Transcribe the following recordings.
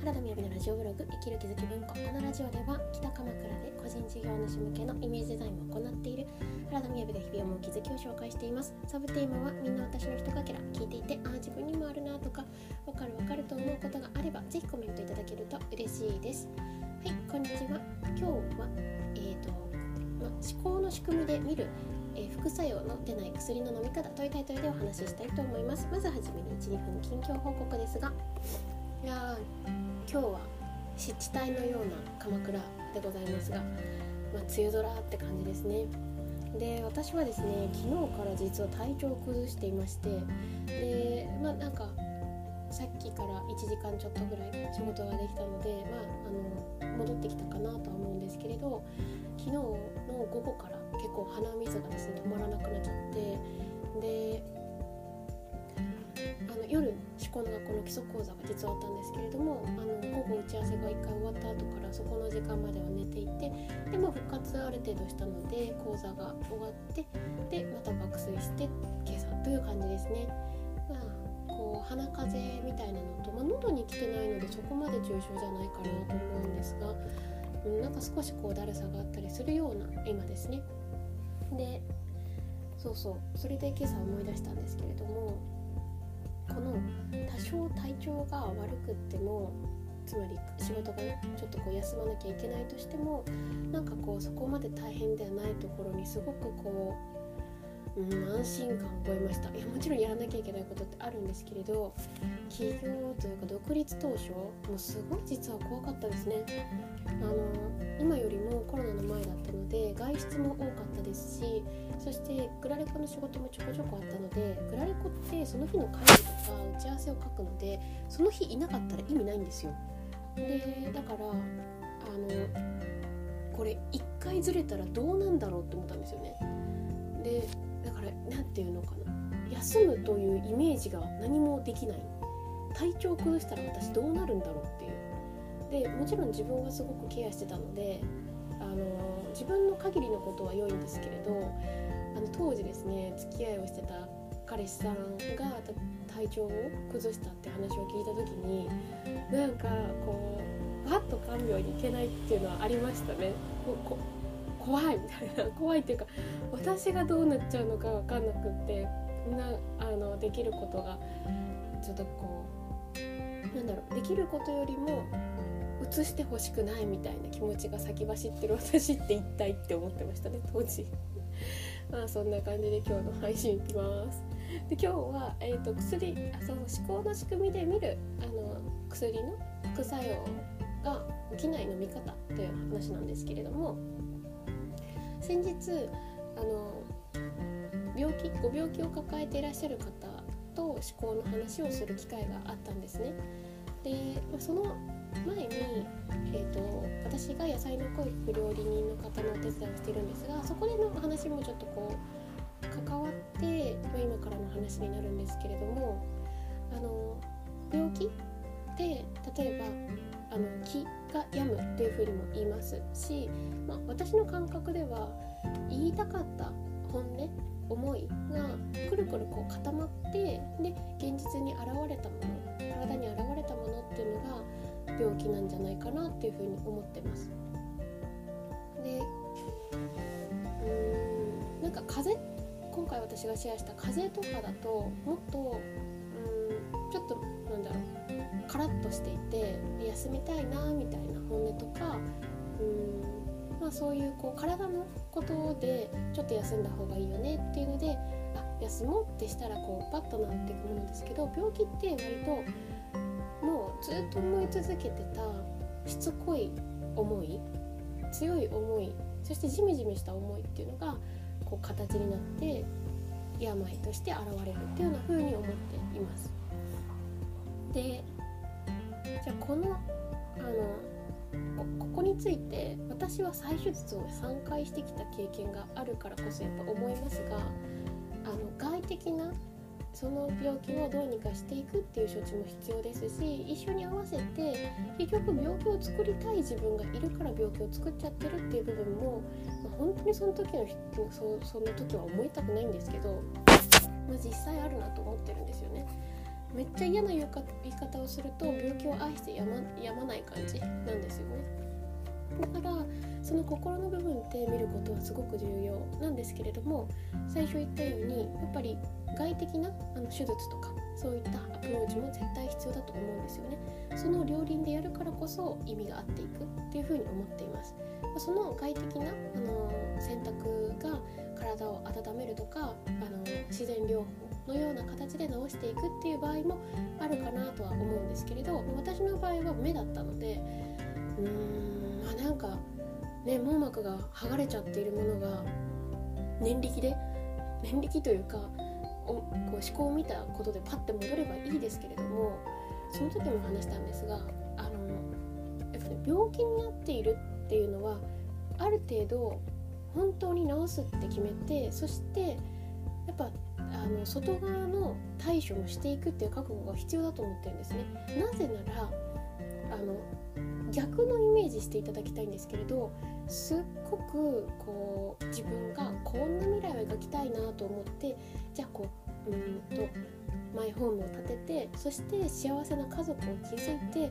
原田みやびのラジオブログ生きる気づき文庫このラジオでは北鎌倉で個人事業主向けのイメージデザインを行っている原田みやびが日々思う気づきを紹介しています。サブテーマはみんな私のひとかけら聞いていてああ自分にもあるなとかわかるわかると思うことがあればぜひコメントいただけると嬉しいです。はいこんにちは。今日はえーと、ま、思考の仕組みで見るえ、副作用の出ない薬の飲み方というタイトルでお話ししたいと思います。まずはじめに12分近況報告ですが。いや今日は湿地帯のような鎌倉でございますが、まあ、梅雨空って感じですね。で私はですね昨日から実は体調を崩していましてでまあなんかさっきから1時間ちょっとぐらい仕事ができたので、まあ、あの戻ってきたかなとは思うんですけれど昨日の午後から結構鼻水がですね止まらなくなっちゃってであの夜思考の学校の基礎講座が実はあったんですけれどもあの午後打ち合わせが1回終わった後からそこの時間までは寝ていてでも復活ある程度したので講座が終わってでまた爆睡して今朝という感じですね。まあ、こう鼻風邪みたいなのと、まあ、喉に来てないのでそこまで重症じゃないかなと思うんですが、うん、なんか少しこうだるさがあったりするような今ですね。でそうそうそれで今朝思い出したんですけれどもこの多少体調が悪くってもつまり仕事がねちょっとこう休まなきゃいけないとしてもなんかこうそこまで大変ではないところにすごくこう、うん、安心感を覚えました。いやもちろんやらなきゃいけないことってあるんですけれど起業というか独立当初もうすごい実は怖かったですね。あの今よりもコロナの前だったので外出も多かったですしそしてグラレコの仕事もちょこちょこあったのでグラレコってその日の会議とか打ち合わせを書くのでその日いなかったら意味ないんですよ。でだからあのこれ1回ずれたらどうなんだろうって思ったんですよね。でだから何て言うのかな。休むというイメージが何もできない。体調を崩したら私どうなるんだろうっていう。でもちろん自分はすごくケアしてたのであの自分の限りのことは良いんですけれどあの当時ですね付き合いをしてた彼氏さんが体調を崩したって話を聞いた時になんかこうパッと看病に行けないっていうのはありましたね。こ怖いみたいな 怖いっていうか私がどうなっちゃうのか分かんなくってなあのできることがちょっとこうなんだろうできることよりも映してほしくないみたいな気持ちが先走ってる 私って一体って思ってましたね当時。まあそんな感じで今日の配信いきます。で今日は、えーと、薬あその思考の仕組みで見るあの薬の副作用が起きない飲み方という話なんですけれども先日あの病気ご病気を抱えていらっしゃる方と思考の話をする機会があったんですね。で、その前に、えーと、私が野菜の濃い料理人の方のお手伝いをしているんですがそこでの話もちょっとこう関わって、まあ、今からの話になるんですけれどもあの病気って例えばあの気が病むというふうにも言いますし、まあ、私の感覚では言いたかった本音思いがくるくるこう固まってで現実に現れたもの体に現れたものっていうのが病気なんじゃないかなっていうふうに思ってます。でうんなんか風今回私がシェアした風邪とかだともっとうんちょっとなんだろうカラッとしていて休みたいなみたいなあそういうこう体のことでちょっと休んだ方がいいよねっていうのであ休もうってしたらこうパッとなってくものですけど病気って割ともうずっと思い続けてたしつこい思い強い思いそしてジメジメした思いっていうのがこう形になって病として現れるっていうような風に思っています。でじゃあこのあのここについて私は再手術を3回してきた経験があるからこそやっぱ思いますがあの外的なその病気をどうにかしていくっていう処置も必要ですし一緒に合わせて結局病気を作りたい自分がいるから病気を作っちゃってるっていう部分も、まあ、本当にその時のそその時は思いたくないんですけど、まあ、実際あるなと思ってるんですよね。めっちゃ嫌な言い方をすると病気を愛してやまやまない感じなんですよねだからその心の部分って見ることはすごく重要なんですけれども最初言ったようにやっぱり外的なあの手術とかそういったアプローチも絶対必要だと思うんですよね。その両輪でやるからこそ意味があっていくっていうふうに思っています。その外的なあの選択が体を温めるとかあの自然療法のような形で治していくっていう場合もあるかなとは思うんですけれど私の場合は目だったのでうーんなんかね網膜が剥がれちゃっているものが念力で念力というかおこう思考を見たことでパッて戻ればいいですけれどもその時も話したんですがあのやっぱ、ね、病気になっているっていうのはある程度本当に治すって決めてそしてやっぱあの外側の対処もしていくっていう覚悟が必要だと思ってるんですね。なぜならあの逆のイメージしていただきたいんですけれどすっごくこう自分がこんな未来を描きたいなと思ってじゃあこううんとマイホームを建ててそして幸せな家族を築いて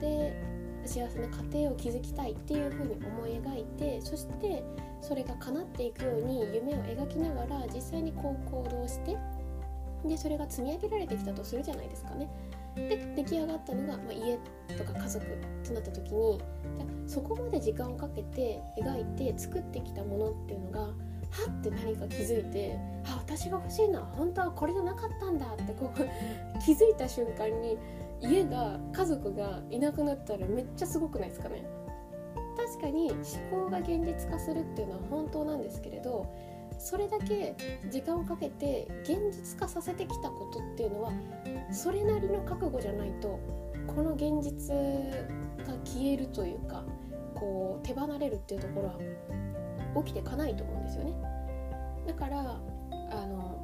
で幸せな家庭を築きたいっていうふうに思い描いてそしてそれが叶っていくように夢を描きながら実際にこう行動してでそれが積み上げられてきたとするじゃないですかね。で出来上がったのが、まあ、家とか家族となった時にじゃそこまで時間をかけて描いて作ってきたものっていうのがはって何か気づいて「あ私が欲しいのは本当はこれじゃなかったんだ」ってこう 気づいた瞬間に家が家族がいなくなったらめっちゃすごくないですかね。確かに思考が現実化するっていうのは本当なんですけれどそれだけ時間をかけて現実化させてきたことっていうのはそれなりの覚悟じゃないとこの現実が消えるというかこう手離れるっていうところは起きてかないと思うんですよね。だからあの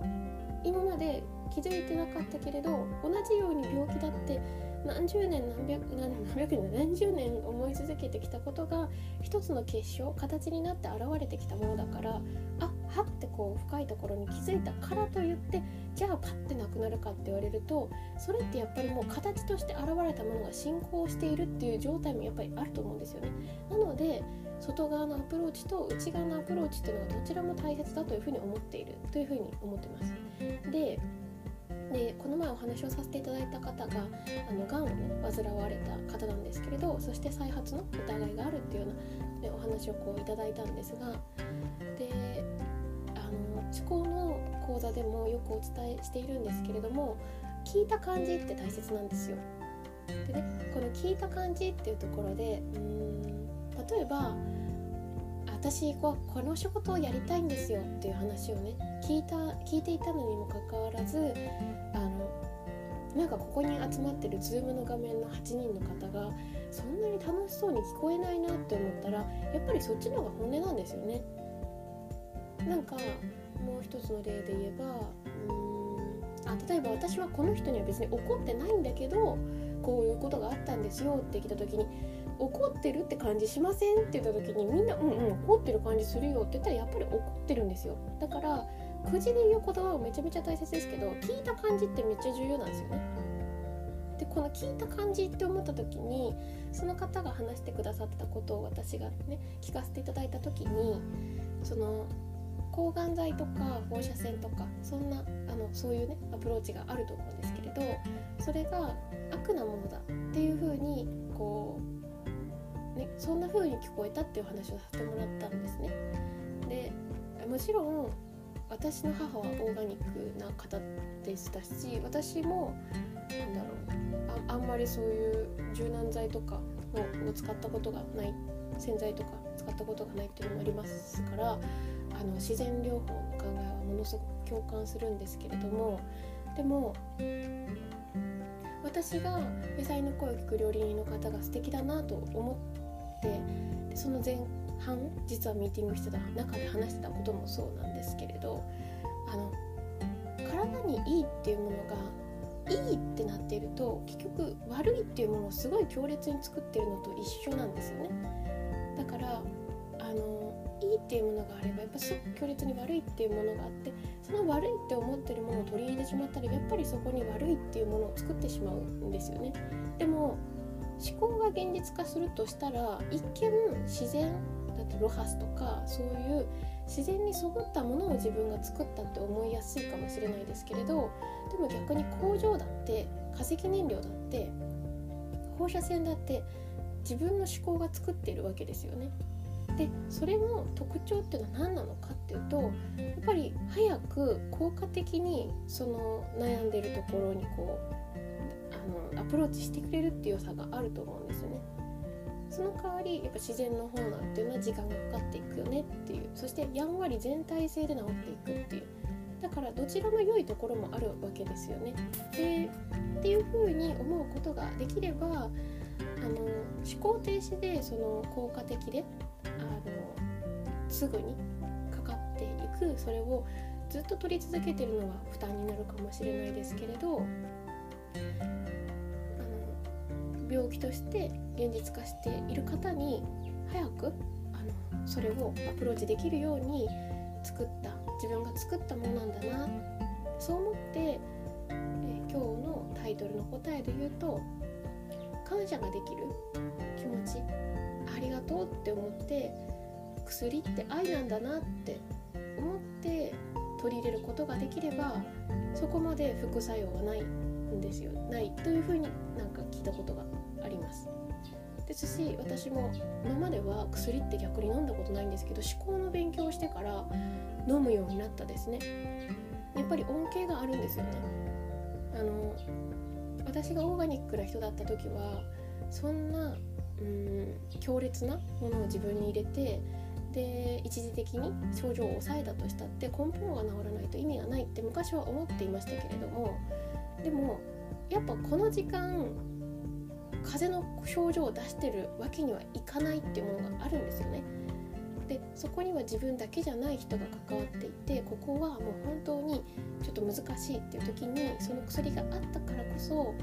今まで気づいてなかったけれど同じように病気だって何十年何百何百年何十年思い続けてきたことが一つの結晶形になって現れてきたものだからあはってこう深いところに気づいたからといってじゃあパッてなくなるかって言われるとそれってやっぱりもう形として現れたものが進行しているっていう状態もやっぱりあると思うんですよね。なので外側のアプローチと内側のアプローチっていうのがどちらも大切だというふうに思っているというふうに思ってます。ででこの前お話をさせていただいた方があのがんをね患われた方なんですけれどそして再発の疑いがあるっていうような、ね、お話をこういただいたんですがで思考の講座でもよくお伝えしているんですけれども聞いた感じって大切なんですよ。でねこの聞いた感じっていうところでうん例えば私ここの仕事をやりたいんですよっていう話をね聞いた聞いていたのにもかかわらずあのなんかここに集まってる Zoom の画面の8人の方がそんなに楽しそうに聞こえないなって思ったらやっぱりそっちの方が本音なんですよね。なんかもう一つの例で言えばうんあ例えば私はこの人には別に怒ってないんだけどこういうことがあったんですよって来た時に怒ってるって感じしませんって言った時にみんなうんうん怒ってる感じするよって言ったらやっぱり怒ってるんですよ。だから口で言う言葉はめちゃめちゃ大切ですけど聞いた感じってめっちゃ重要なんですよね。でこの聞いた感じって思った時にその方が話してくださってたことを私がね聞かせていただいた時にその抗がん剤とか放射線とかそんなあのそういうねアプローチがあると思うんですけれどそれが悪なものだっていう風にこうね、そんな風に聞こえたっていう話をさせてもらったんですね。でもちろん私の母はオーガニックな方でしたし私もなんだろうああんまりそういう柔軟剤とかを使ったことがない洗剤とか使ったことがないっていうのもありますからあの自然療法の考えはものすごく共感するんですけれどもでも私が野菜の声を聞く料理人の方が素敵だなと思ってでその前半実はミーティングしてた中で話してたこともそうなんですけれどあの体にいいっていうものがいいってなっていると結局悪いっていうものをすごい強烈に作ってるのと一緒なんですよね。だからあのいいっていうものがあればやっぱすごく強烈に悪いっていうものがあってその悪いって思ってるものを取り入れてしまったらやっぱりそこに悪いっていうものを作ってしまうんですよねでも思考が現実化するとしたら一見自然だってロハスとかそういう自然にそぐったものを自分が作ったって思いやすいかもしれないですけれどでも逆に工場だって化石燃料だって放射線だって自分の思考が作っているわけですよね。でそれの特徴っていうのは何なのかっていうとやっぱり早く効果的にその悩んでるところにこうあのアプローチしてくれるっていう良さがあると思うんですよね。その代わりやっぱ自然の方なんていうのは時間がかかっていくよねっていうそしてやんわり全体性で治っていくっていうだからどちらも良いところもあるわけですよね。でっていうふうに思うことができればあの思考停止でその効果的ですぐにかかっていく。それをずっと取り続けてるのは負担になるかもしれないですけれどあの病気として現実化している方に早くあのそれをアプローチできるように作った自分が作ったものなんだなそう思って、え今日のタイトルの答えで言うと感謝ができる気持ちありがとうって思って薬って愛なんだなって思って取り入れることができればそこまで副作用はないんですよ。ないというふうになんか聞いたことがあります。ですし私も今までは薬って逆に飲んだことないんですけど思考の勉強をしてから飲むようになったですね。やっぱり恩恵があるんですよね。あの私がオーガニックな人だった時はそんなうん強烈なものを自分に入れてで一時的に症状を抑えたとしたって根本が治らないと意味がないって昔は思っていましたけれどもでもやっぱこの時間風邪の症状を出してるわけにはいかないっていうものがあるんですよね。でそこには自分だけじゃない人が関わっていてここはもう本当にちょっと難しいっていう時にその薬があったからこそ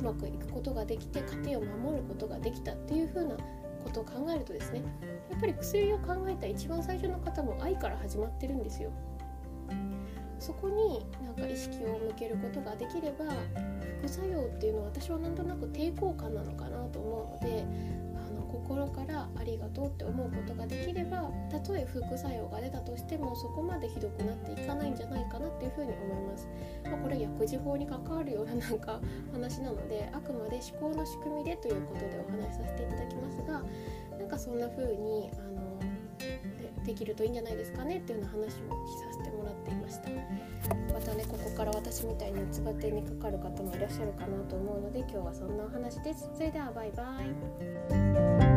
うまくいくことができて家庭を守ることができたっていう風なことを考えるとですねやっぱり薬を考えた一番最初の方も愛から始まってるんですよ。そこになんか意識を向けることができれば副作用っていうのは私はなんとなく抵抗感なのかなと思うのであの心からありがとうって思うことができればたとえ副作用が出たとしてもそこまでひどくなっていかないんじゃないかなっていうふうに思います。まあ、これ薬事法に関わるようななんか話なのであくまで思考の仕組みでということでお話しさせていただきますがなんかそんな風にあのできるといいんじゃないですかねっていうような話をさせてもらっていましたまたねここから私みたいにうつばてにかかる方もいらっしゃるかなと思うので今日はそんなお話です。それではバイバイ。